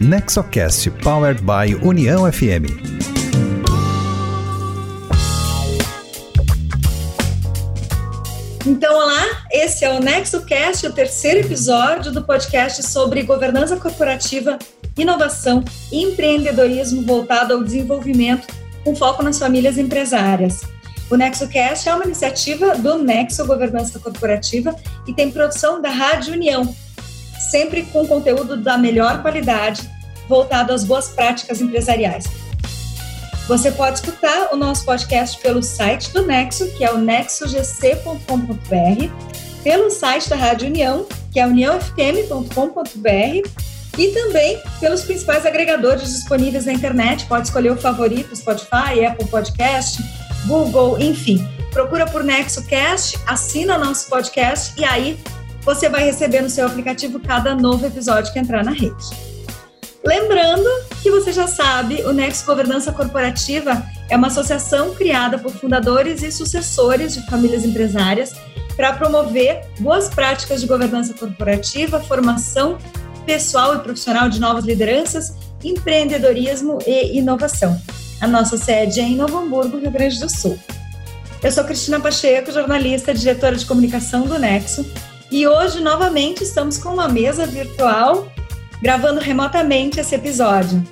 Nexocast Powered by União FM. Então, olá, esse é o NexoCast, o terceiro episódio do podcast sobre governança corporativa, inovação e empreendedorismo voltado ao desenvolvimento com foco nas famílias empresárias. O NexoCast é uma iniciativa do Nexo Governança Corporativa e tem produção da Rádio União, sempre com conteúdo da melhor qualidade, voltado às boas práticas empresariais. Você pode escutar o nosso podcast pelo site do Nexo, que é o nexogc.com.br, pelo site da Rádio União, que é uniãofm.com.br, e também pelos principais agregadores disponíveis na internet. Pode escolher o favorito, Spotify, Apple Podcast, Google, enfim. Procura por NexoCast, assina nosso podcast e aí você vai receber no seu aplicativo cada novo episódio que entrar na rede. Lembrando que você já sabe, o Nexo Governança Corporativa é uma associação criada por fundadores e sucessores de famílias empresárias para promover boas práticas de governança corporativa, formação pessoal e profissional de novas lideranças, empreendedorismo e inovação. A nossa sede é em Novo Hamburgo, Rio Grande do Sul. Eu sou Cristina Pacheco, jornalista e diretora de comunicação do Nexo, e hoje novamente estamos com uma mesa virtual gravando remotamente esse episódio.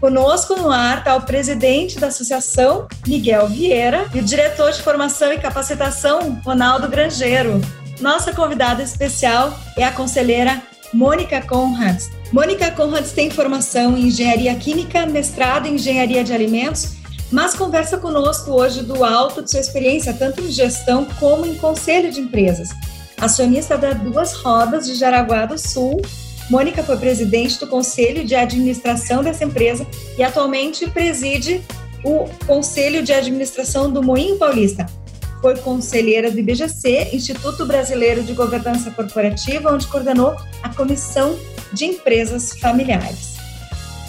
Conosco no ar está o presidente da associação, Miguel Vieira, e o diretor de formação e capacitação, Ronaldo Grangeiro. Nossa convidada especial é a conselheira Mônica Conrads. Mônica Conrads tem formação em engenharia química, mestrado em engenharia de alimentos, mas conversa conosco hoje do alto de sua experiência, tanto em gestão como em conselho de empresas. Acionista da Duas Rodas de Jaraguá do Sul, Mônica foi presidente do conselho de administração dessa empresa e atualmente preside o conselho de administração do Moinho Paulista, foi conselheira do IBGC, Instituto Brasileiro de Governança Corporativa, onde coordenou a Comissão de Empresas Familiares.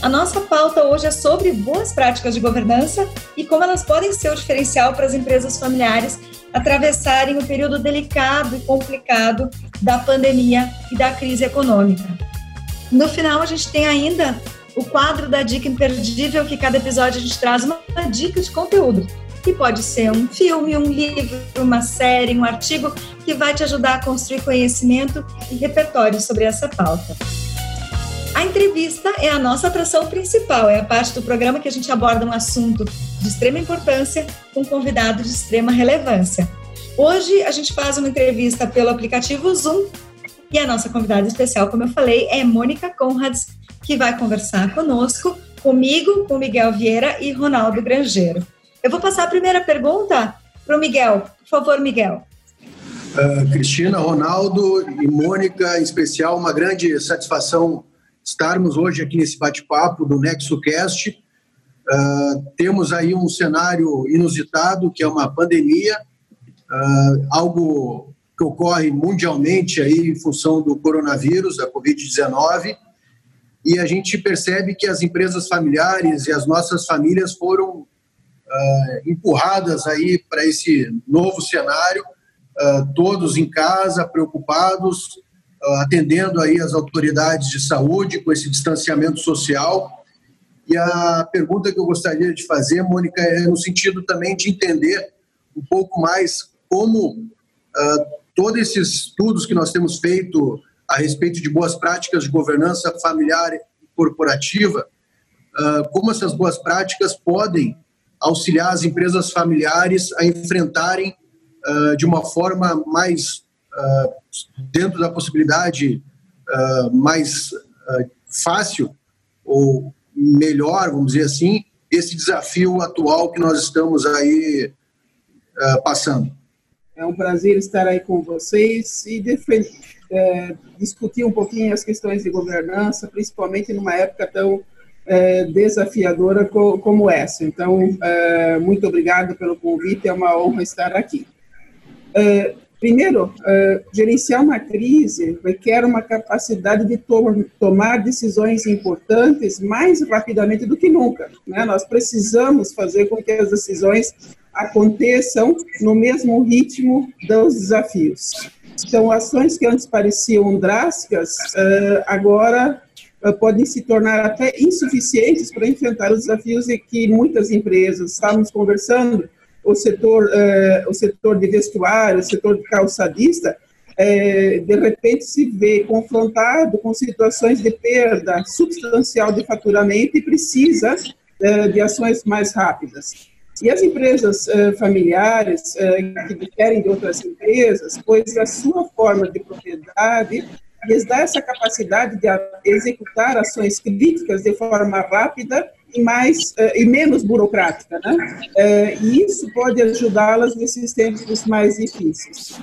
A nossa pauta hoje é sobre boas práticas de governança e como elas podem ser o diferencial para as empresas familiares atravessarem o período delicado e complicado da pandemia e da crise econômica. No final, a gente tem ainda o quadro da dica imperdível, que cada episódio a gente traz uma dica de conteúdo que pode ser um filme, um livro, uma série, um artigo que vai te ajudar a construir conhecimento e repertório sobre essa pauta. A entrevista é a nossa atração principal, é a parte do programa que a gente aborda um assunto de extrema importância com um convidado de extrema relevância. Hoje a gente faz uma entrevista pelo aplicativo Zoom e a nossa convidada especial, como eu falei, é Mônica Conrads, que vai conversar conosco, comigo, com Miguel Vieira e Ronaldo Grangeiro. Eu vou passar a primeira pergunta para o Miguel. Por favor, Miguel. Uh, Cristina, Ronaldo e Mônica, em especial, uma grande satisfação estarmos hoje aqui nesse bate-papo do NexoCast. Uh, temos aí um cenário inusitado, que é uma pandemia, uh, algo que ocorre mundialmente aí em função do coronavírus, da Covid-19, e a gente percebe que as empresas familiares e as nossas famílias foram uh, empurradas aí para esse novo cenário, uh, todos em casa, preocupados, uh, atendendo aí as autoridades de saúde com esse distanciamento social. E a pergunta que eu gostaria de fazer, Mônica, é no sentido também de entender um pouco mais como todos esses estudos que nós temos feito a respeito de boas práticas de governança familiar e corporativa, como essas boas práticas podem auxiliar as empresas familiares a enfrentarem uh, de uma forma mais, uh, dentro da possibilidade mais fácil ou melhor, vamos dizer assim, esse desafio atual que nós estamos aí passando. É um prazer estar aí com vocês e defender, é, discutir um pouquinho as questões de governança, principalmente numa época tão é, desafiadora co como essa. Então, é, muito obrigado pelo convite, é uma honra estar aqui. É, primeiro, é, gerenciar uma crise requer uma capacidade de to tomar decisões importantes mais rapidamente do que nunca. Né? Nós precisamos fazer com que as decisões aconteçam no mesmo ritmo dos desafios. Então, ações que antes pareciam drásticas, é, agora podem se tornar até insuficientes para enfrentar os desafios que muitas empresas, estamos conversando, o setor, o setor de vestuário, o setor de calçadista, de repente se vê confrontado com situações de perda substancial de faturamento e precisa de ações mais rápidas. E as empresas uh, familiares, uh, que diferem de outras empresas, pois a sua forma de propriedade lhes dá essa capacidade de executar ações críticas de forma rápida e mais uh, e menos burocrática, né? e isso pode ajudá-las nesses tempos mais difíceis.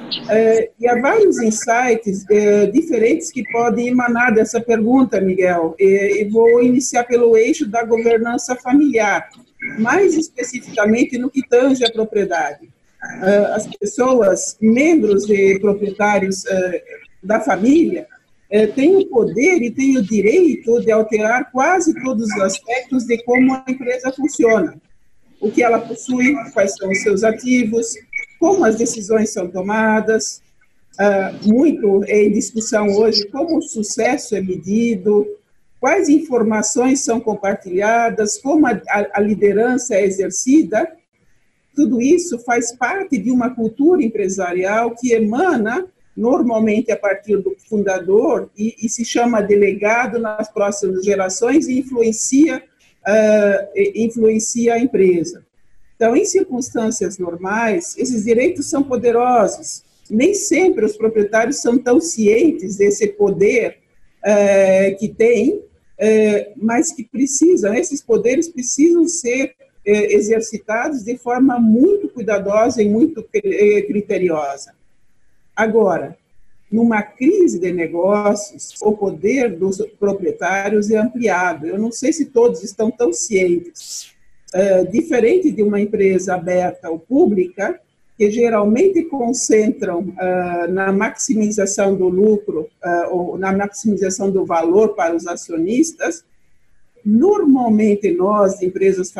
e há vários insights diferentes que podem emanar dessa pergunta, Miguel. e vou iniciar pelo eixo da governança familiar mais especificamente no que tange a propriedade. Ah, as pessoas, membros de proprietários ah, da família, eh, têm o poder e têm o direito de alterar quase todos os aspectos de como a empresa funciona. O que ela possui, quais são os seus ativos, como as decisões são tomadas. Ah, muito em discussão hoje como o sucesso é medido, quais informações são compartilhadas, como a, a, liderança é exercida, tudo isso faz parte de uma cultura empresarial que emana normalmente a partir do fundador e, e se chama delegado nas próximas gerações e influencia, uh, influencia a empresa. Então, em circunstâncias normais, esses direitos são poderosos. Nem sempre os proprietários são tão cientes desse poder uh, que têm é, mas que precisam, esses poderes precisam ser é, exercitados de forma muito cuidadosa e muito é, criteriosa. Agora, numa crise de negócios, o poder dos proprietários é ampliado. Eu não sei se todos estão tão cientes. É, diferente de uma empresa aberta ou pública, que geralmente concentram uh, na maximização do lucro uh, ou na maximização do valor para os acionistas, normalmente nós, empresas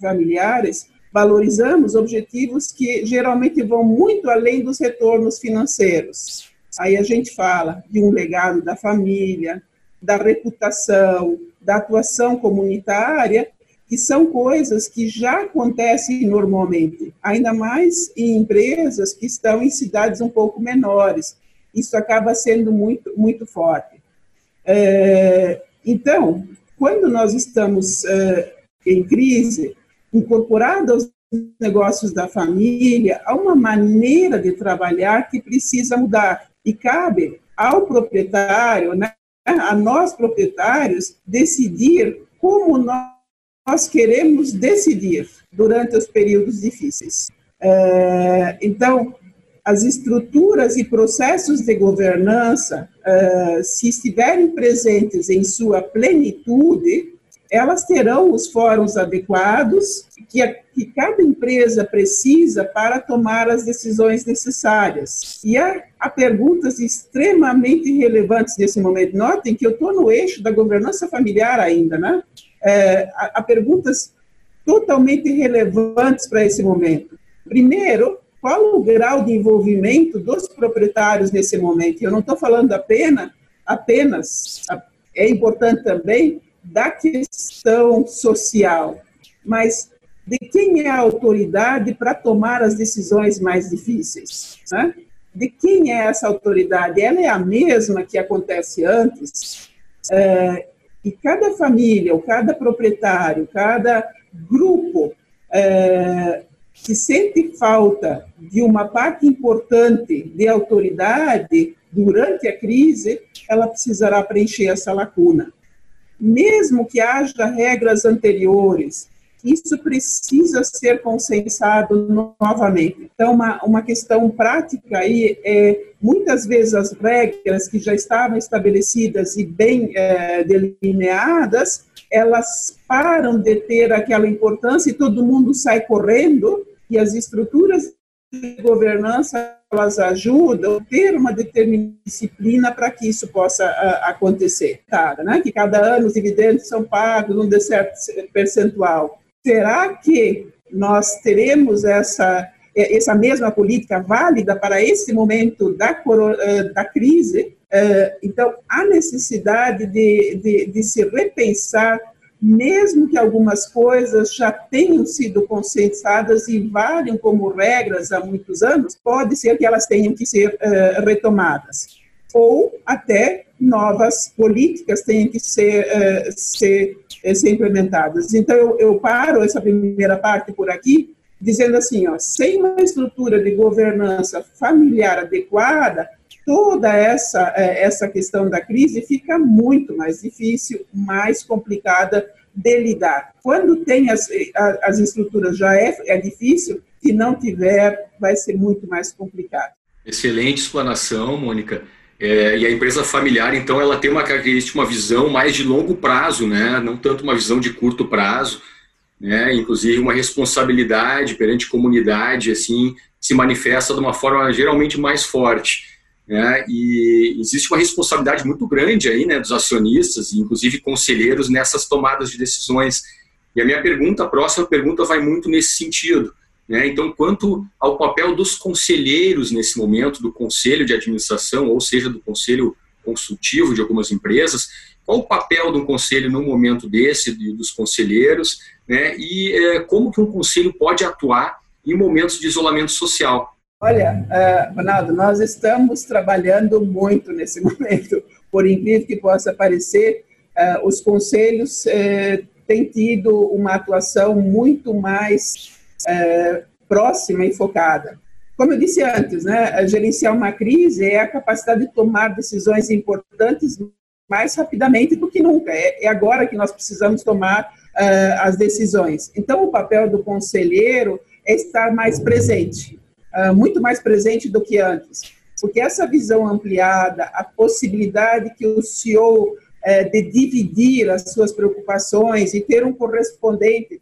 familiares, valorizamos objetivos que geralmente vão muito além dos retornos financeiros. Aí a gente fala de um legado da família, da reputação, da atuação comunitária que são coisas que já acontecem normalmente, ainda mais em empresas que estão em cidades um pouco menores. Isso acaba sendo muito, muito forte. É, então, quando nós estamos é, em crise, incorporado aos negócios da família, há uma maneira de trabalhar que precisa mudar. E cabe ao proprietário, né, a nós proprietários, decidir como nós nós queremos decidir durante os períodos difíceis. É, então, as estruturas e processos de governança, é, se estiverem presentes em sua plenitude, elas terão os fóruns adequados que, a, que cada empresa precisa para tomar as decisões necessárias. E há, há perguntas extremamente relevantes nesse momento. Notem que eu estou no eixo da governança familiar ainda, né? É, a, a perguntas totalmente relevantes para esse momento. Primeiro, qual o grau de envolvimento dos proprietários nesse momento? Eu não estou falando apenas, apenas, é importante também, da questão social, mas de quem é a autoridade para tomar as decisões mais difíceis? Né? De quem é essa autoridade? Ela é a mesma que acontece antes? É, e cada família, ou cada proprietário, cada grupo é, que sente falta de uma parte importante de autoridade durante a crise, ela precisará preencher essa lacuna. Mesmo que haja regras anteriores, isso precisa ser consensado novamente. Então, uma, uma questão prática aí é, muitas vezes as regras que já estavam estabelecidas e bem é, delineadas, elas param de ter aquela importância e todo mundo sai correndo e as estruturas de governança elas ajudam a ter uma determinada disciplina para que isso possa a, acontecer. Tá, né? Que cada ano os dividendos são pagos num certo percentual será que nós teremos essa, essa mesma política válida para esse momento da, eh, da crise? Então, há necessidade de, de, de se repensar mesmo que algumas coisas já tenham sido consensadas e valham como regras há muitos anos, pode ser que elas tenham que ser retomadas. Ou até novas políticas tenham que ser, ser, uh, ser implementadas. Então, eu, eu paro essa primeira parte por aqui, dizendo assim, ó, sem uma estrutura de governança familiar adequada, toda essa, é, essa questão da crise fica muito mais difícil, mais complicada de lidar. Quando tem as, as estruturas já é, é difícil, se não tiver, vai ser muito mais complicado. Excelente explanação, Mônica. É, e a empresa familiar, então, ela tem uma característica, uma visão mais de longo prazo, né? não tanto uma visão de curto prazo, né? inclusive uma responsabilidade perante comunidade, assim, se manifesta de uma forma geralmente mais forte. Né? E existe uma responsabilidade muito grande aí, né, dos acionistas, inclusive conselheiros, nessas tomadas de decisões. E a minha pergunta, a próxima pergunta, vai muito nesse sentido. Né? Então, quanto ao papel dos conselheiros nesse momento, do conselho de administração, ou seja, do conselho consultivo de algumas empresas, qual o papel do conselho no momento desse, dos conselheiros, né? e é, como que um conselho pode atuar em momentos de isolamento social? Olha, uh, Ronaldo, nós estamos trabalhando muito nesse momento. Por incrível que possa parecer, uh, os conselhos uh, têm tido uma atuação muito mais uh, próxima e focada. Como eu disse antes, né, gerenciar uma crise é a capacidade de tomar decisões importantes mais rapidamente do que nunca. É, é agora que nós precisamos tomar as decisões. Então, o papel do conselheiro é estar mais presente uh, muito mais presente do que antes. Porque essa visão ampliada, a possibilidade que o CEO uh, de dividir as suas preocupações e ter um correspondente, uh,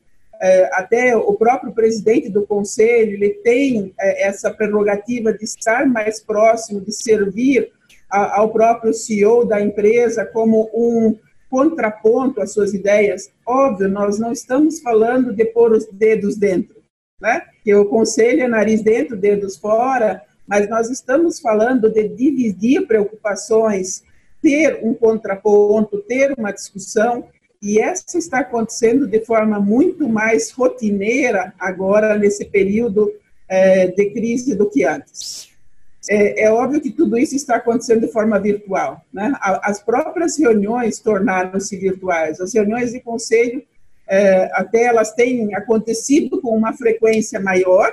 até o próprio presidente do conselho, ele tem eh, essa prerrogativa de estar mais próximo, de servir ao próprio CEO da empresa como um contraponto às suas ideias. Óbvio, nós não estamos falando de pôr os dedos dentro né? que o conselho é nariz dentro, dedos fora, mas nós estamos falando de dividir preocupações, ter um contraponto, ter uma discussão, e essa está acontecendo de forma muito mais rotineira agora, nesse período é, de crise, do que antes. É, é, óbvio que tudo isso está acontecendo de forma virtual. Né? As próprias reuniões tornaram-se virtuais. As reuniões de conselho é, até elas têm acontecido com uma frequência maior,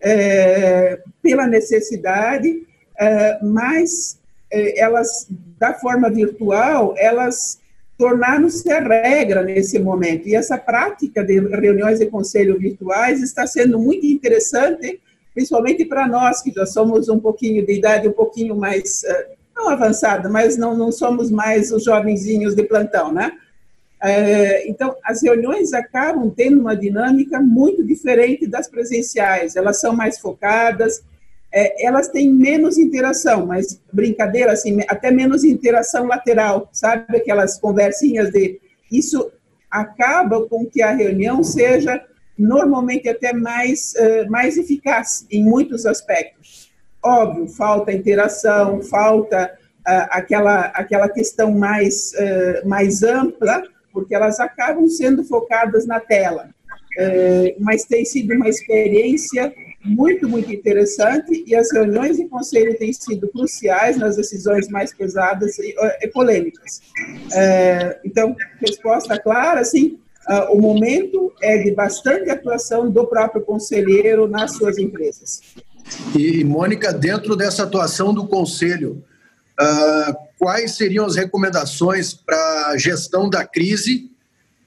é, pela necessidade, é, mas é, elas, da forma virtual, elas tornaram-se a regra nesse momento. E essa prática de reuniões de conselho virtuais está sendo muito interessante, principalmente para nós, que já somos um pouquinho de idade um pouquinho mais, é, não avançada, mas não, não somos mais os jovenzinhos de plantão, né? É, então, as reuniões acabam tendo uma dinâmica muito diferente das presenciais. Elas são mais focadas, é, elas têm menos interação, mas brincadeira assim, até menos interação lateral, sabe aquelas conversinhas de isso acaba com que a reunião seja normalmente até mais uh, mais eficaz em muitos aspectos. Óbvio, falta interação, falta uh, aquela aquela questão mais uh, mais ampla porque elas acabam sendo focadas na tela. É, mas tem sido uma experiência muito, muito interessante e as reuniões de conselho têm sido cruciais nas decisões mais pesadas e, e polêmicas. É, então, resposta clara, sim, uh, o momento é de bastante atuação do próprio conselheiro nas suas empresas. E, Mônica, dentro dessa atuação do conselho, uh, quais seriam as recomendações para a gestão da crise,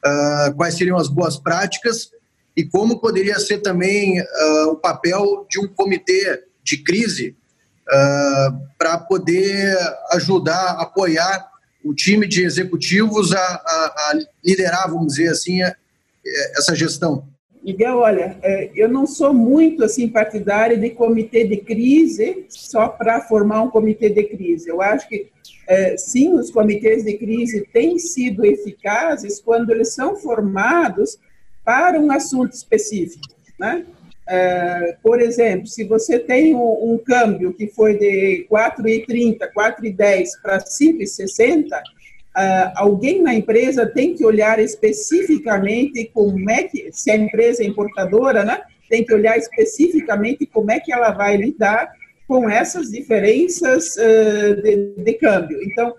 uh, quais seriam as boas práticas e como poderia ser também uh, o papel de um comitê de crise uh, para poder ajudar, apoiar o time de executivos a, a, a liderar, vamos dizer assim, a, essa gestão. Miguel, olha, é, eu não sou muito assim partidária de comitê de crise só para formar um comitê de crise. Eu acho que é, sim, os comitês de crise têm sido eficazes quando eles são formados para um assunto específico, né? Uh, por exemplo, se você tem um, um câmbio que foi de 4,30, 4,10 para 5,60, uh, alguém na empresa tem que olhar especificamente como é que, se a empresa é importadora, né, tem que olhar especificamente como é que ela vai lidar com essas diferenças uh, de, de, câmbio. Então,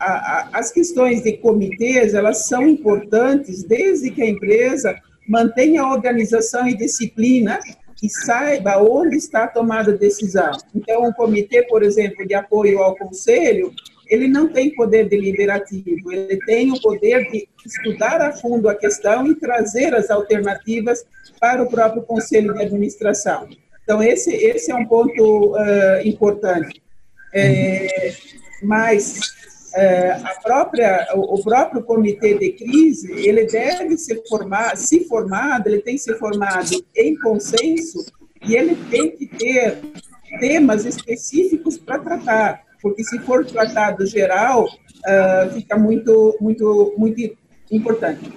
a, a, as questões de comitês, elas são importantes desde que a empresa mantenha organização e disciplina e saiba onde está a tomada de decisão. Então, um comitê, por exemplo, de apoio ao conselho, ele não tem poder deliberativo, ele tem o poder de estudar a fundo a questão e trazer as alternativas para o próprio conselho de administração. Então, esse, esse é um ponto uh, importante. É, mas a própria, o próprio comitê de crise, ele deve ser formado, se formado, ele tem que ser formado em consenso e ele tem que ter temas específicos para tratar, porque se for tratado geral, uh, fica muito, muito, muito importante.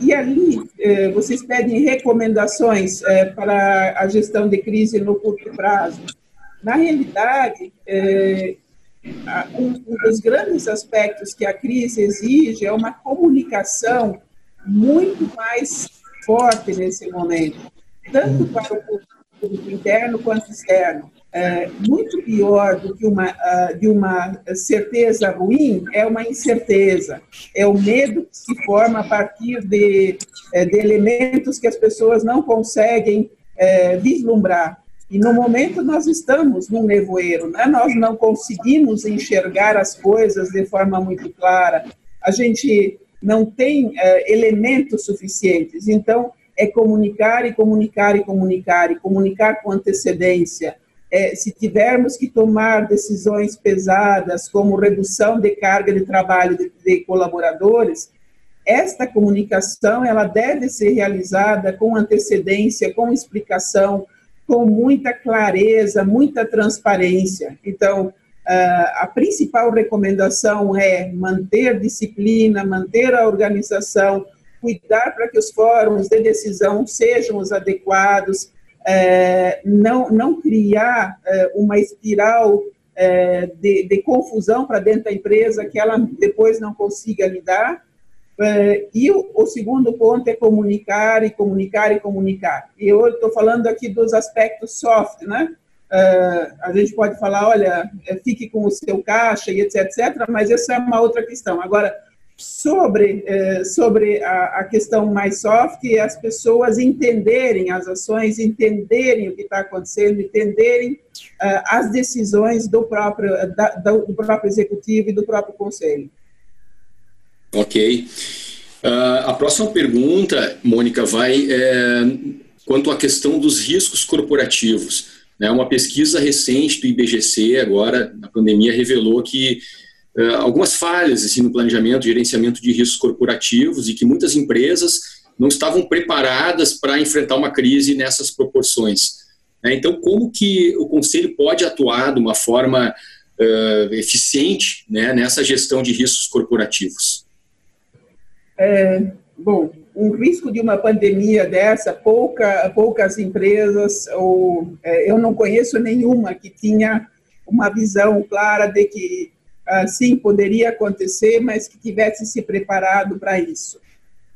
E ali, uh, vocês pedem recomendações para a gestão de crise no curto prazo. Na realidade, um, dos grandes aspectos que a crise exige é uma comunicação muito mais forte nesse momento, tanto para o público interno quanto externo. É, muito pior do que uma, de uma certeza ruim é uma incerteza, é o medo que se forma a partir de, é, de elementos que as pessoas não conseguem é, vislumbrar. E no momento nós estamos num nevoeiro, né? nós não conseguimos enxergar as coisas de forma muito clara, a gente não tem é, elementos suficientes. Então, é comunicar e comunicar e comunicar e comunicar com antecedência. É, se tivermos que tomar decisões pesadas, como redução de carga de trabalho de, de colaboradores, esta comunicação ela deve ser realizada com antecedência, com explicação, com muita clareza, muita transparência. Então, a principal recomendação é manter disciplina, manter a organização, cuidar para que os fóruns de decisão sejam os adequados, é, não, não criar é, uma espiral é, de, de confusão para dentro da empresa que ela depois não consiga lidar, e o, o, segundo ponto é comunicar e comunicar e comunicar. E eu estou falando aqui dos aspectos soft, né? Uh, a gente pode falar, olha, é, fique com o seu caixa e etc, etc, mas essa é uma outra questão. Agora, sobre, uh, sobre a, a, questão mais soft, é as pessoas entenderem as ações, entenderem o que está acontecendo, entenderem uh, as decisões do próprio, da, do próprio executivo e do próprio conselho. Ok. Uh, a próxima pergunta, Mônica, vai é, quanto à questão dos riscos corporativos. Né? Uma pesquisa recente do IBGC, agora, na pandemia, revelou que uh, algumas falhas assim, no planejamento e gerenciamento de riscos corporativos e que muitas empresas não estavam preparadas para enfrentar uma crise nessas proporções. Né? Então, como que o Conselho pode atuar de uma forma uh, eficiente né, nessa gestão de riscos corporativos? É, bom, um risco de uma pandemia dessa, pouca, poucas empresas, ou é, eu não conheço nenhuma que tinha uma visão clara de que ah, sim, poderia acontecer, mas que tivesse se preparado para isso.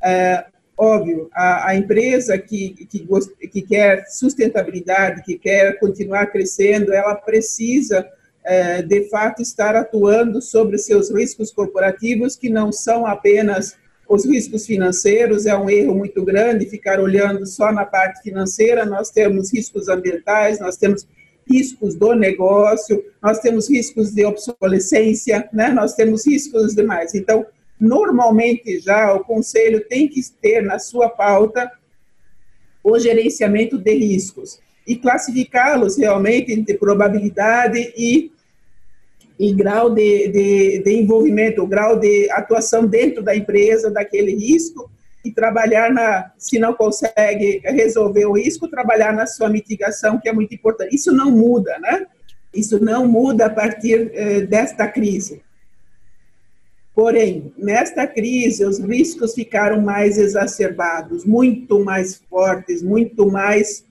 É, óbvio, a, a, empresa que, que, que, quer sustentabilidade, que quer continuar crescendo, ela precisa, é, de fato, estar atuando sobre seus riscos corporativos, que não são apenas os riscos financeiros é um erro muito grande ficar olhando só na parte financeira. Nós temos riscos ambientais, nós temos riscos do negócio, nós temos riscos de obsolescência, né? nós temos riscos demais. Então, normalmente já o conselho tem que ter na sua pauta o gerenciamento de riscos e classificá-los realmente entre probabilidade e e grau de, de, de envolvimento, grau de atuação dentro da empresa daquele risco e trabalhar na, se não consegue resolver o risco, trabalhar na sua mitigação, que é muito importante. Isso não muda, né? Isso não muda a partir eh, desta crise. Porém, nesta crise, os riscos ficaram mais exacerbados, muito mais fortes, muito mais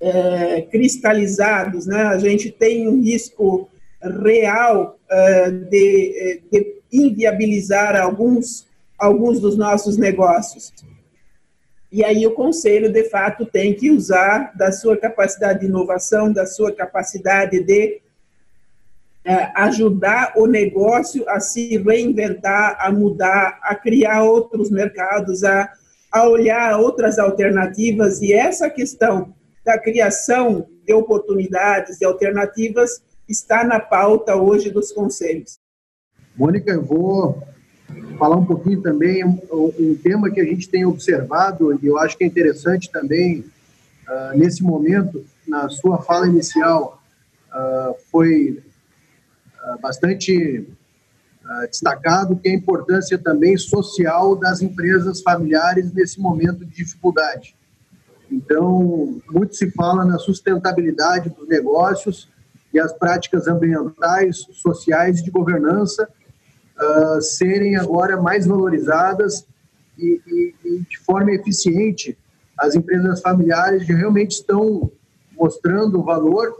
é, cristalizados. Né? A gente tem um risco real é, de, de inviabilizar alguns, alguns dos nossos negócios. E aí o conselho, de fato, tem que usar da sua capacidade de inovação, da sua capacidade de é, ajudar o negócio a se reinventar, a mudar, a criar outros mercados, a, a olhar outras alternativas. E essa questão da criação de oportunidades, de alternativas, está na pauta hoje dos conselhos. Mônica, eu vou falar um pouquinho também um, tema que a gente tem observado e eu acho que é interessante também uh, nesse momento, na sua fala inicial, uh, foi uh, bastante destacado que a importância também social das empresas familiares nesse momento de dificuldade. Então, muito se fala na sustentabilidade dos negócios e as práticas ambientais, sociais e de governança uh, serem agora mais valorizadas e, e, e, de forma eficiente as empresas familiares realmente estão mostrando o valor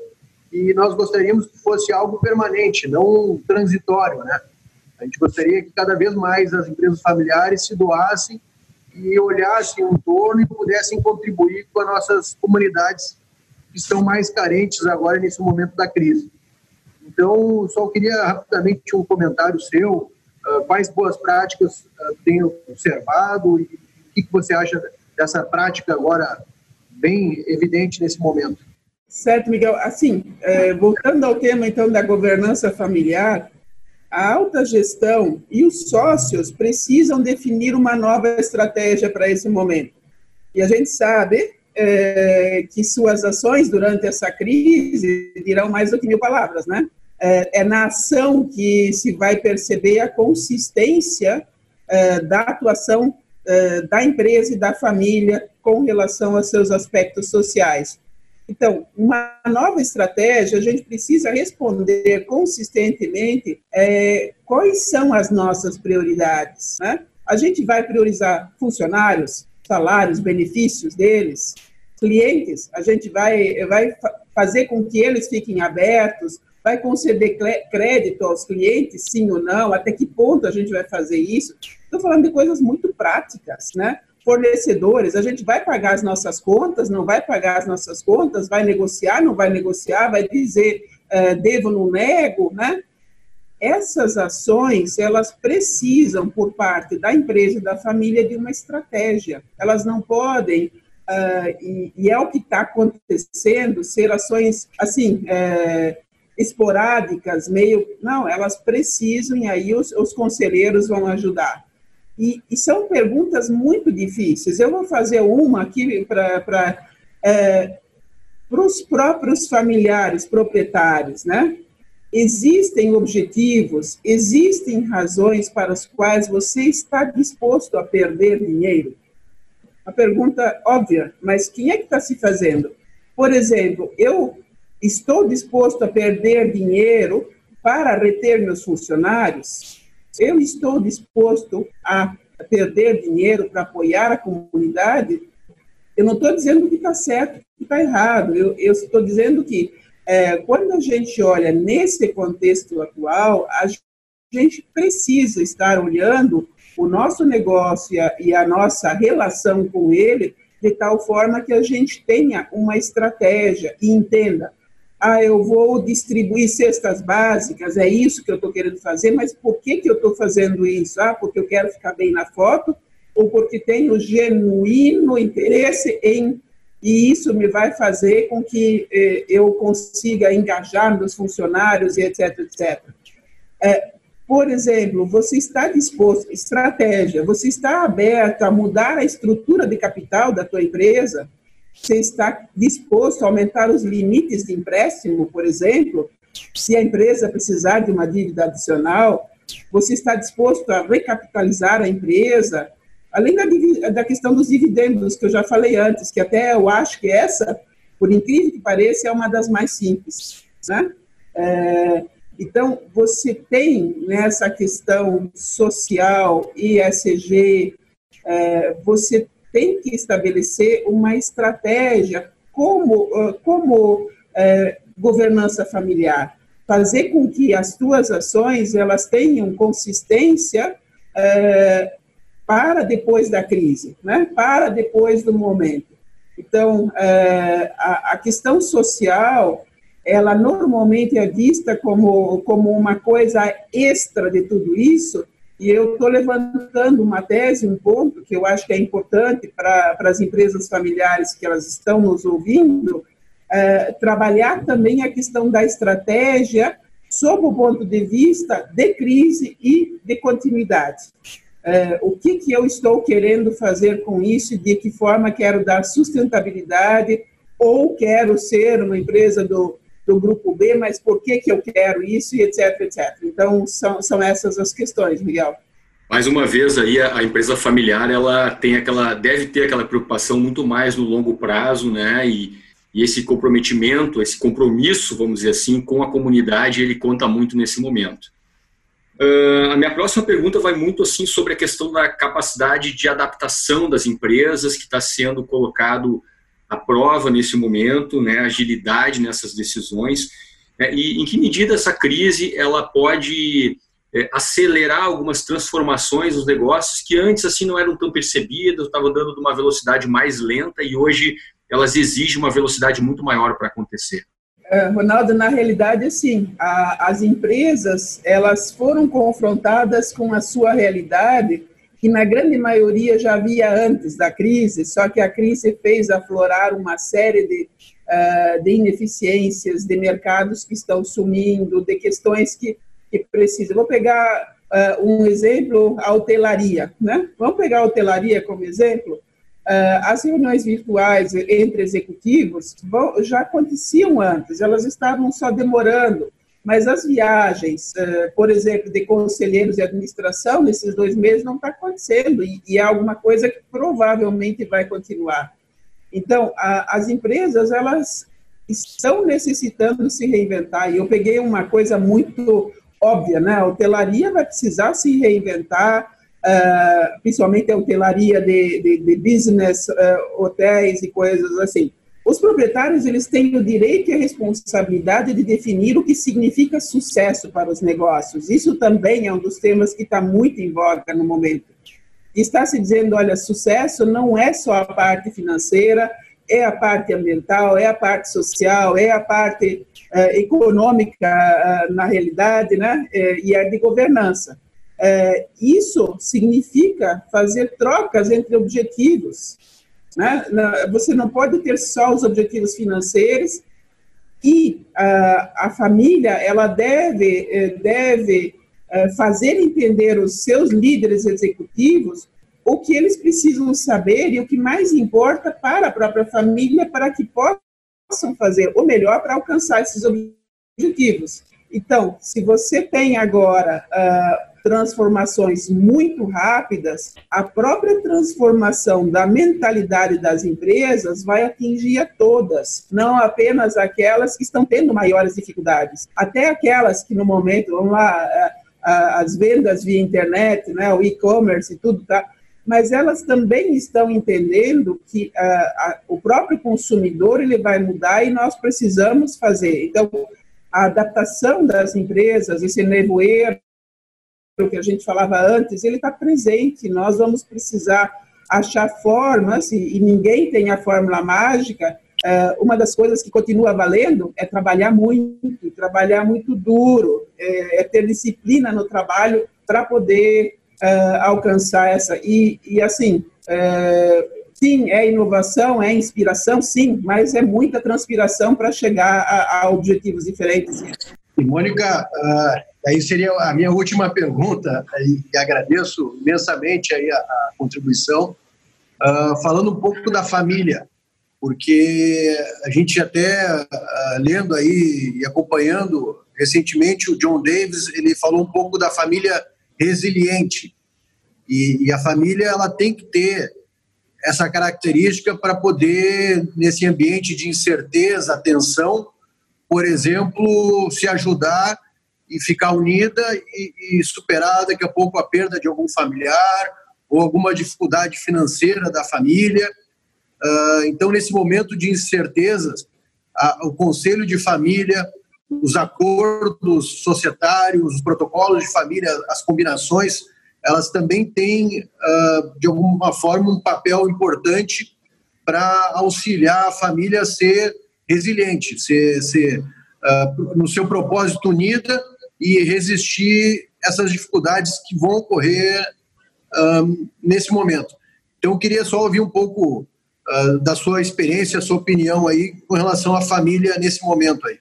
e nós gostaríamos que fosse algo permanente, não transitório, né? A gente gostaria que cada vez mais as empresas familiares se doassem e olhassem o entorno e pudessem contribuir com as nossas comunidades que estão mais carentes agora nesse momento da crise. Então, só queria rapidamente um comentário seu, uh, quais boas práticas uh, tem observado e o que, que você acha dessa prática agora bem evidente nesse momento. Certo, Miguel. Assim, é, voltando ao tema então da governança familiar, a alta gestão e os sócios precisam definir uma nova estratégia para esse momento. E a gente sabe é, que suas ações durante essa crise dirão mais do que mil palavras, né? É, é na ação que se vai perceber a consistência é, da atuação da empresa e da família com relação aos seus aspectos sociais. Então, uma nova estratégia, a gente precisa responder consistentemente é, quais são as nossas prioridades. Né? A gente vai priorizar funcionários, salários, benefícios deles, clientes, a gente vai, vai fazer com que eles fiquem abertos, vai conceder crédito aos clientes, sim ou não, até que ponto a gente vai fazer isso. Estou falando de coisas muito práticas, né? fornecedores, a gente vai pagar as nossas contas, não vai pagar as nossas contas, vai negociar, não vai negociar, vai dizer uh, devo, não nego, né? Essas ações, elas precisam, por parte da empresa e da família, de uma estratégia. Elas não podem, uh, e, e, é o que está acontecendo, ser ações, assim, uh, esporádicas, meio... Não, elas precisam, e aí os, os conselheiros vão ajudar. E, e, são perguntas muito difíceis. Eu vou fazer uma aqui para é, os próprios familiares proprietários, né? Existem objetivos, existem razões para as quais você está disposto a perder dinheiro? Uma pergunta óbvia, mas quem é que está se fazendo? Por exemplo, eu estou disposto a perder dinheiro para reter meus funcionários? eu estou disposto a perder dinheiro para apoiar a comunidade, eu não estou dizendo que está certo, que está errado. Eu, eu estou dizendo que é, quando a gente olha nesse contexto atual, a gente precisa estar olhando o nosso negócio e a, nossa relação com ele de tal forma que a gente tenha uma estratégia e entenda ah, eu vou distribuir cestas básicas, é isso que eu estou querendo fazer, mas por que, que eu estou fazendo isso? Ah, porque eu quero ficar bem na foto, ou porque tenho genuíno interesse em. E isso me vai fazer com que eh, eu consiga engajar meus funcionários e etc, etc. É, por exemplo, você está disposto, estratégia, você está aberto a mudar a estrutura de capital da tua empresa, você está disposto a aumentar os limites de empréstimo, por exemplo, se a empresa precisar de uma dívida adicional, você está disposto a recapitalizar a empresa, além da, da questão dos dividendos, que eu já falei antes, que até eu acho que essa, por incrível que pareça, é uma das mais simples. Né? É, Então, você tem nessa questão social, ISG, é, você tem que estabelecer uma estratégia como, como é, governança familiar, fazer com que as tuas ações elas tenham consistência é, para depois da crise, né? para depois do momento. Então, a, questão social, ela normalmente é vista como, como uma coisa extra de tudo isso, e eu estou levantando uma tese, um ponto que eu acho que é importante para as empresas familiares que elas estão nos ouvindo, é, trabalhar também a questão da estratégia sob o ponto de vista de crise e de continuidade. É, o que, que eu estou querendo fazer com isso e de que forma quero dar sustentabilidade ou quero ser uma empresa do, do grupo B, mas por que, que eu quero isso e etc, etc. Então, são, são essas as questões, Miguel. Mais uma vez aí a, empresa familiar ela tem aquela deve ter aquela preocupação muito mais no longo prazo, né? E, e esse comprometimento, esse compromisso, vamos dizer assim, com a comunidade, ele conta muito nesse momento. Uh, a minha próxima pergunta vai muito assim sobre a questão da capacidade de adaptação das empresas que está sendo colocado à prova nesse momento, né? Agilidade nessas decisões né? e em que medida essa crise ela pode é, acelerar algumas transformações nos negócios que antes assim não eram tão percebidas, estavam dando de uma velocidade mais lenta e hoje elas exigem uma velocidade muito maior para acontecer. É, Ronaldo, na realidade, sim, a, as empresas elas foram confrontadas com a sua realidade que na grande maioria já havia antes da crise, só que a crise fez aflorar uma série de, uh, de ineficiências, de mercados que estão sumindo, de questões que que precisa. Vou pegar uh, um exemplo, a hotelaria. Né? Vamos pegar a hotelaria como exemplo. Uh, as reuniões virtuais entre executivos vão, já aconteciam antes, elas estavam só demorando, mas as viagens, uh, por exemplo, de conselheiros de administração, nesses dois meses não está acontecendo, e, e, é alguma coisa que provavelmente vai continuar. Então, a, as empresas, elas estão necessitando se reinventar, e eu peguei uma coisa muito óbvia, né? A hotelaria vai precisar se reinventar, uh, principalmente a hotelaria de, de, de business, uh, hotéis e coisas assim. Os proprietários eles têm o direito e a responsabilidade de definir o que significa sucesso para os negócios. Isso também é um dos temas que está muito em voga no momento. Está se dizendo, olha, sucesso não é só a parte financeira, é a parte ambiental, é a parte social, é a parte uh, econômica uh, na realidade, né? Uh, e a de governança. isso significa fazer trocas entre objetivos. Né? Você não pode ter só os objetivos financeiros e a família ela deve deve fazer entender os seus líderes executivos o que eles precisam saber e o que mais importa para a própria família para que possam fazer o melhor para alcançar esses objetivos. Então, se você tem agora uh, transformações muito rápidas, a própria transformação da mentalidade das empresas vai atingir a todas, não apenas aquelas que estão tendo maiores dificuldades, até aquelas que no momento, vamos lá, as vendas via internet, né, o e-commerce e tudo, tá, mas elas também estão entendendo que uh, o próprio consumidor ele vai mudar e nós precisamos fazer. Então, a adaptação das empresas, esse nevoeiro que a gente falava antes, ele está presente. Nós vamos precisar achar formas, e, e ninguém tem a fórmula mágica. Uh, uma das coisas que continua valendo é trabalhar muito, trabalhar muito duro, é, é ter disciplina no trabalho para poder uh, alcançar essa. E, e assim, uh, sim, é inovação, é inspiração, sim, mas é muita transpiração para chegar a, a, objetivos diferentes. E, Mônica, uh, aí seria a minha última pergunta, e agradeço imensamente aí a, a contribuição, falando um pouco da família porque a gente até uh, lendo aí e acompanhando recentemente o John Davis, ele falou um pouco da família resiliente. E, e a família ela tem que ter essa característica para poder, nesse ambiente de incerteza, tensão, por exemplo, se ajudar e ficar unida e, e superar daqui a pouco a perda de algum familiar ou alguma dificuldade financeira da família. Uh, então, nesse momento de incertezas, a, o conselho de família, os acordos societários, os protocolos de família, as combinações, elas também têm, uh, de alguma forma, um papel importante para auxiliar a família a ser resiliente, ser, ser uh, no seu propósito unida e resistir essas dificuldades que vão ocorrer um, nesse momento. Então, eu queria só ouvir um pouco uh, da sua experiência, sua opinião aí com relação à família nesse momento aí.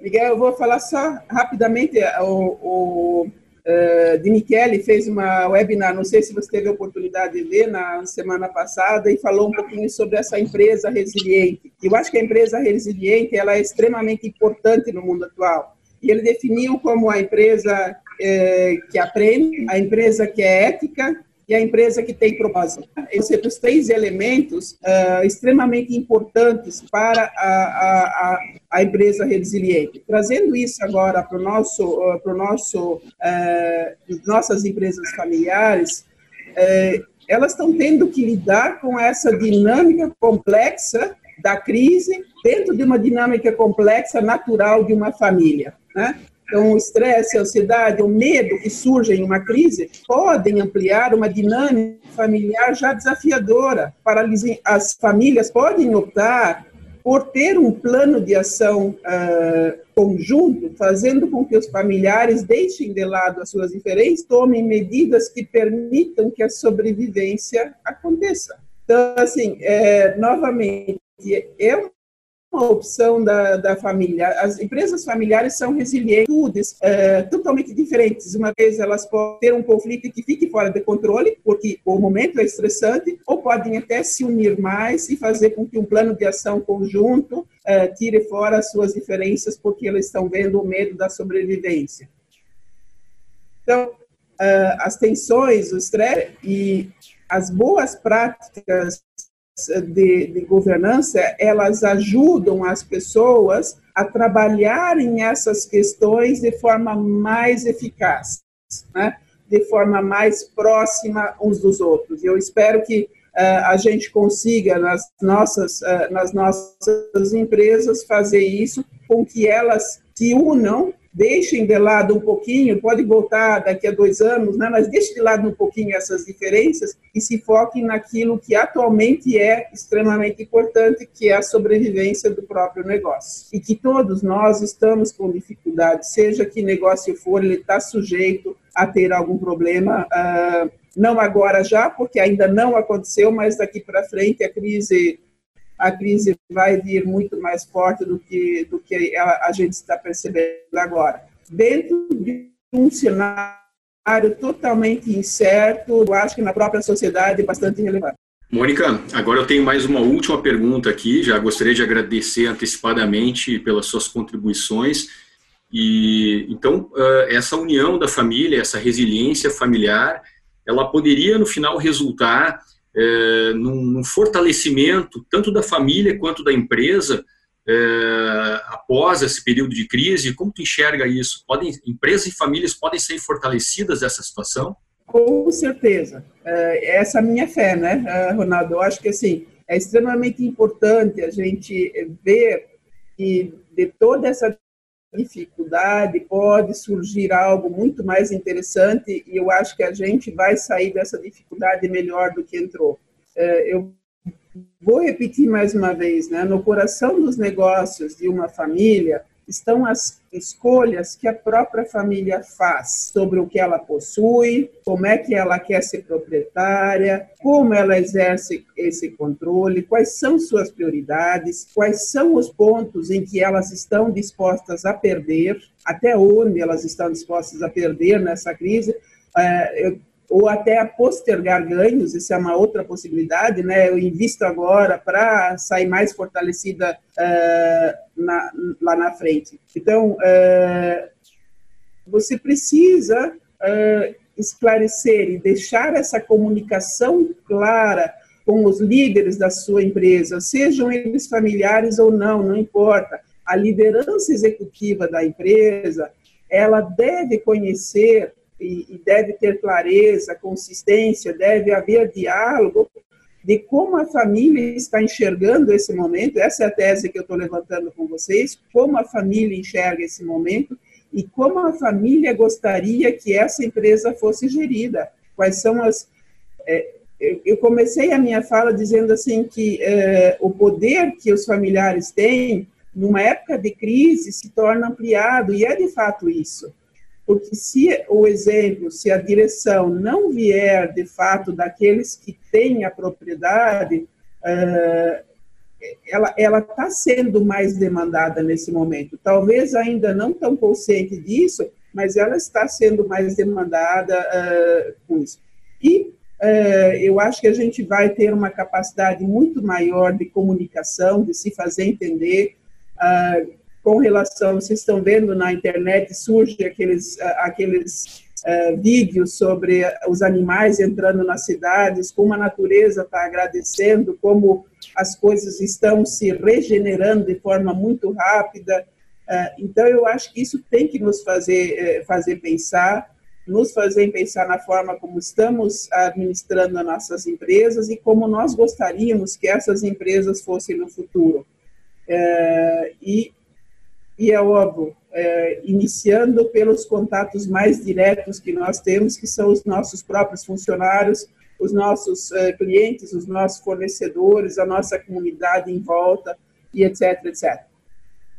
Miguel, eu vou falar só rapidamente. O, o uh, de Michele fez uma webinar, não sei se você teve a oportunidade de ver na semana passada, e falou um pouquinho sobre essa empresa resiliente. Eu acho que a empresa resiliente ela é extremamente importante no mundo atual. E ele definiu como a empresa é, que aprende, a empresa que é ética e a empresa que tem propósito. Esses são os três elementos uh, extremamente importantes para a, a, a, empresa resiliente. Trazendo isso agora para o nosso, uh, para o nosso, uh, nossas empresas familiares, elas estão tendo que lidar com essa dinâmica complexa da crise dentro de uma dinâmica complexa natural de uma família. Né? Então, o estresse, a ansiedade, o medo que surge em uma crise podem ampliar uma dinâmica familiar já desafiadora. As famílias podem optar por ter um plano de ação uh, conjunto, fazendo com que os familiares deixem de lado as suas diferenças, tomem medidas que permitam que a sobrevivência aconteça. Então, assim, é, novamente, é uma opção da, da família. As empresas familiares são resilientes, é, totalmente diferentes. Uma vez elas podem ter um conflito que fique fora de controle, porque o momento é estressante, ou podem até se unir mais e fazer com que um plano de ação conjunto é, tire fora as suas diferenças, porque elas estão vendo o medo da sobrevivência. Então, é, as tensões, o estresse e as boas práticas de, de, governança, elas ajudam as pessoas a trabalharem essas questões de forma mais eficaz, né? de forma mais próxima uns dos outros. Eu espero que uh, a gente consiga nas nossas, uh, nas nossas empresas fazer isso com que elas se unam deixem de lado um pouquinho, pode voltar daqui a dois anos, né, mas deixem de lado um pouquinho essas diferenças e se foquem naquilo que atualmente é extremamente importante, que é a sobrevivência do próprio negócio. E que todos nós estamos com dificuldade, seja que negócio for, ele está sujeito a ter algum problema. Uh, não agora já, porque ainda não aconteceu, mas daqui para frente a crise a crise vai vir muito mais forte do que, do que a, a gente está percebendo agora. Dentro de um cenário totalmente incerto, eu acho que na própria sociedade é bastante relevante. Mônica, agora eu tenho mais uma última pergunta aqui. Já gostaria de agradecer antecipadamente pelas suas contribuições. E então essa união da família, essa resiliência familiar, ela poderia no final resultar é, num, num, fortalecimento tanto da família quanto da empresa é, após esse período de crise? Como tu enxerga isso? Podem, empresas e famílias podem ser fortalecidas dessa situação? Com certeza. É, essa é a minha fé, né, é, Ronaldo? Eu acho que assim, é extremamente importante a gente ver que de toda essa dificuldade, pode surgir algo muito mais interessante e eu acho que a gente vai sair dessa dificuldade melhor do que entrou. É, eu vou repetir mais uma vez, né? No coração dos negócios de uma família, estão as escolhas que a própria família faz sobre o que ela possui, como é que ela quer ser proprietária, como ela exerce esse controle, quais são suas prioridades, quais são os pontos em que elas estão dispostas a perder, até onde elas estão dispostas a perder nessa crise. É, eu ou até postergar ganhos, isso é uma outra possibilidade, né? Eu invisto agora para sair mais fortalecida uh, na, lá na frente. Então, uh, você precisa uh, esclarecer e deixar essa comunicação clara com os líderes da sua empresa, sejam eles familiares ou não, não importa. A liderança executiva da empresa ela deve conhecer e, deve ter clareza, consistência, deve haver diálogo de como a família está enxergando esse momento. Essa é a tese que eu estou levantando com vocês: como a família enxerga esse momento e como a família gostaria que essa empresa fosse gerida. Quais são as. É, eu comecei a minha fala dizendo assim que é, o poder que os familiares têm numa época de crise se torna ampliado e é de fato isso porque se o exemplo, se a direção não vier de fato daqueles que têm a propriedade, eh, ela está sendo mais demandada nesse momento. Talvez ainda não tão consciente disso, mas ela está sendo mais demandada uh, com isso. E uh, eu acho que a gente vai ter uma capacidade muito maior de comunicação, de se fazer entender. Com relação, vocês estão vendo na internet, surge aqueles, aqueles uh, vídeos sobre os animais entrando nas cidades, como a natureza está agradecendo, como as coisas estão se regenerando de forma muito rápida. Uh, então, eu acho que isso tem que nos fazer, uh, fazer pensar, nos fazer pensar na forma como estamos administrando as nossas empresas e como nós gostaríamos que essas empresas fossem no futuro. e e é óbvio, é, iniciando pelos contatos mais diretos que nós temos, que são os nossos próprios funcionários, os nossos é, clientes, os nossos fornecedores, a nossa comunidade em volta, e etc, etc.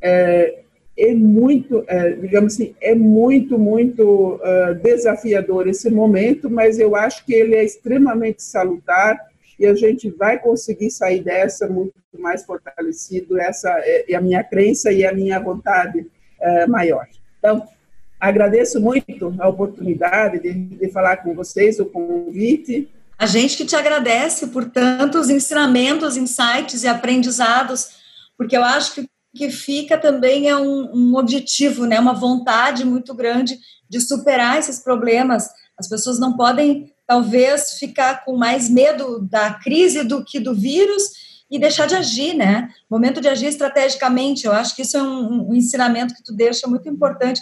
É, é muito, é, digamos assim, é muito, muito uh, desafiador esse momento, mas eu acho que ele é extremamente salutar e a gente vai conseguir sair dessa muito mais fortalecido. Essa é, a minha crença e a minha vontade é, maior. Então, agradeço muito a oportunidade de, de falar com vocês, o convite. A gente que te agradece por tantos ensinamentos, insights e aprendizados, porque eu acho que que fica também é um, um objetivo, né, uma vontade muito grande de superar esses problemas. As pessoas não podem talvez ficar com mais medo da crise do que do vírus e deixar de agir, né? Momento de agir estrategicamente. Eu acho que isso é um, um ensinamento que tu deixa muito importante.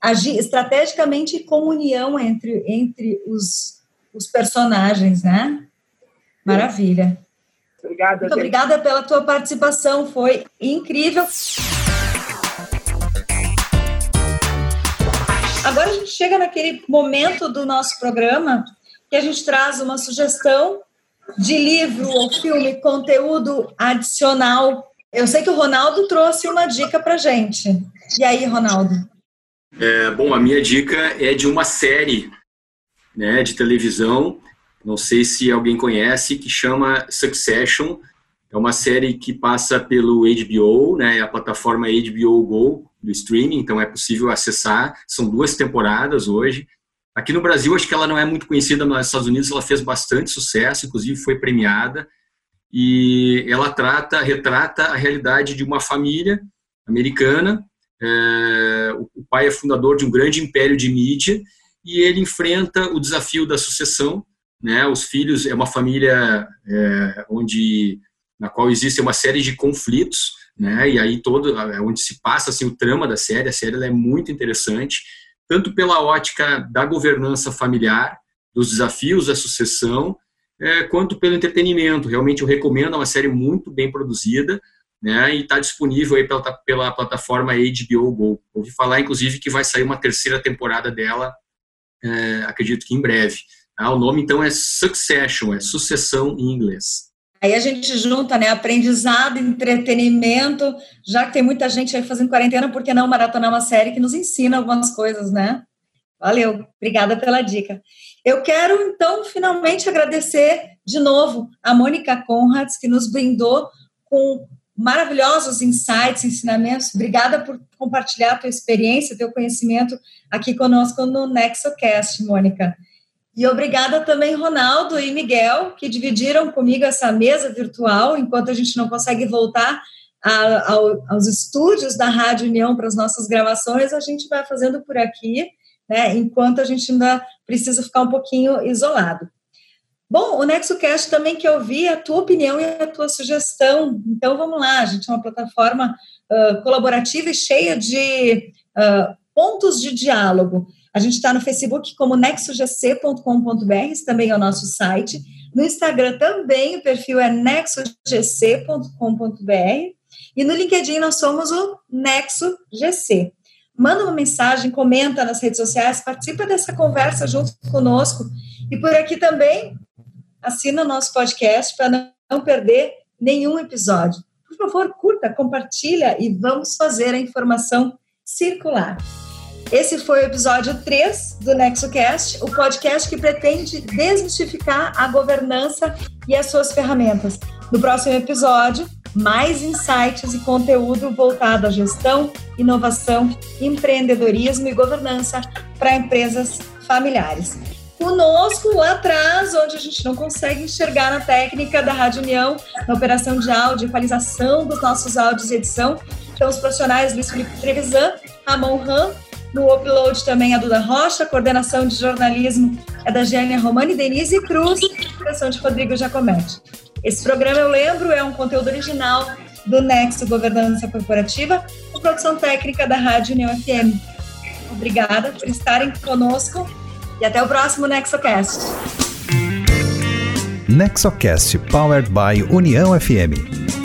Agir estrategicamente e comunhão entre, entre os, os personagens, né? Maravilha. Obrigada. Muito obrigada pela tua participação, foi incrível. Agora a gente chega naquele momento do nosso programa que a gente traz uma sugestão de livro ou filme, conteúdo adicional. Eu sei que o Ronaldo trouxe uma dica para gente. E aí, Ronaldo? É, bom, a minha dica é de uma série né, de televisão, não sei se alguém conhece, que chama Succession. É uma série que passa pelo HBO, né, a plataforma HBO Go do streaming, então é possível acessar. São duas temporadas hoje. Aqui no Brasil, acho que ela não é muito conhecida, mas nos Estados Unidos ela fez bastante sucesso, inclusive foi premiada. E ela trata, retrata a realidade de uma família americana. É, o pai é fundador de um grande império de mídia e ele enfrenta o desafio da sucessão. Né? Os filhos é uma família é, onde na qual existe uma série de conflitos, né? E aí todo é onde se passa assim o trama da série. A série é muito interessante tanto pela ótica da governança familiar, dos desafios da sucessão, é, quanto pelo entretenimento. Realmente eu recomendo, é uma série muito bem produzida, né, e está disponível aí pela, pela plataforma HBO Go. Ouvi falar, inclusive, que vai sair uma terceira temporada dela, é, acredito que em breve. Ah, o nome, então, é Succession, é sucessão em inglês. Aí a gente junta, né, aprendizado, entretenimento, já que tem muita gente aí fazendo quarentena, por que não maratonar uma série que nos ensina algumas coisas, né? Valeu, obrigada pela dica. Eu quero, então, finalmente agradecer de novo a Mônica Conrads, que nos brindou com maravilhosos insights, ensinamentos. Obrigada por compartilhar a tua experiência, teu conhecimento aqui conosco no NexoCast, Mônica. E obrigada também, Ronaldo e Miguel, que dividiram comigo essa mesa virtual, enquanto a gente não consegue voltar a, ao, aos estúdios da Rádio União para as nossas gravações, a gente vai fazendo por aqui, né, enquanto a gente ainda precisa ficar um pouquinho isolado. Bom, o NexoCast também que eu vi a tua opinião e a tua sugestão. Então, vamos lá, a gente é uma plataforma uh, colaborativa e cheia de uh, pontos de diálogo. A gente está no Facebook como nexogc.com.br, também é o nosso site. No Instagram também o perfil é nexogc.com.br. E no LinkedIn nós somos o Nexo GC. Manda uma mensagem, comenta nas redes sociais, participa dessa conversa junto conosco. E por aqui também, assina o nosso podcast para não perder nenhum episódio. Por favor, curta, compartilha e vamos fazer a informação circular. Esse foi o episódio 3 do NexoCast, o podcast que pretende desmistificar a governança e as suas ferramentas. No próximo episódio, mais insights e conteúdo voltado à gestão, inovação, empreendedorismo e governança para empresas familiares. Conosco lá atrás, onde a gente não consegue enxergar na técnica da Rádio União, na operação de áudio, equalização dos nossos áudios e edição, estão os profissionais Luiz Felipe Trevisan, Ramon Ram no upload também a Duda Rocha, coordenação de jornalismo é da Gênia Romani Denise Cruz, direção de Rodrigo Giacometti. Esse programa, eu lembro, é um conteúdo original do Nexo Governança Corporativa, com produção técnica da Rádio União FM. Obrigada por estarem conosco e até o próximo NexoCast. NexoCast, powered by União FM.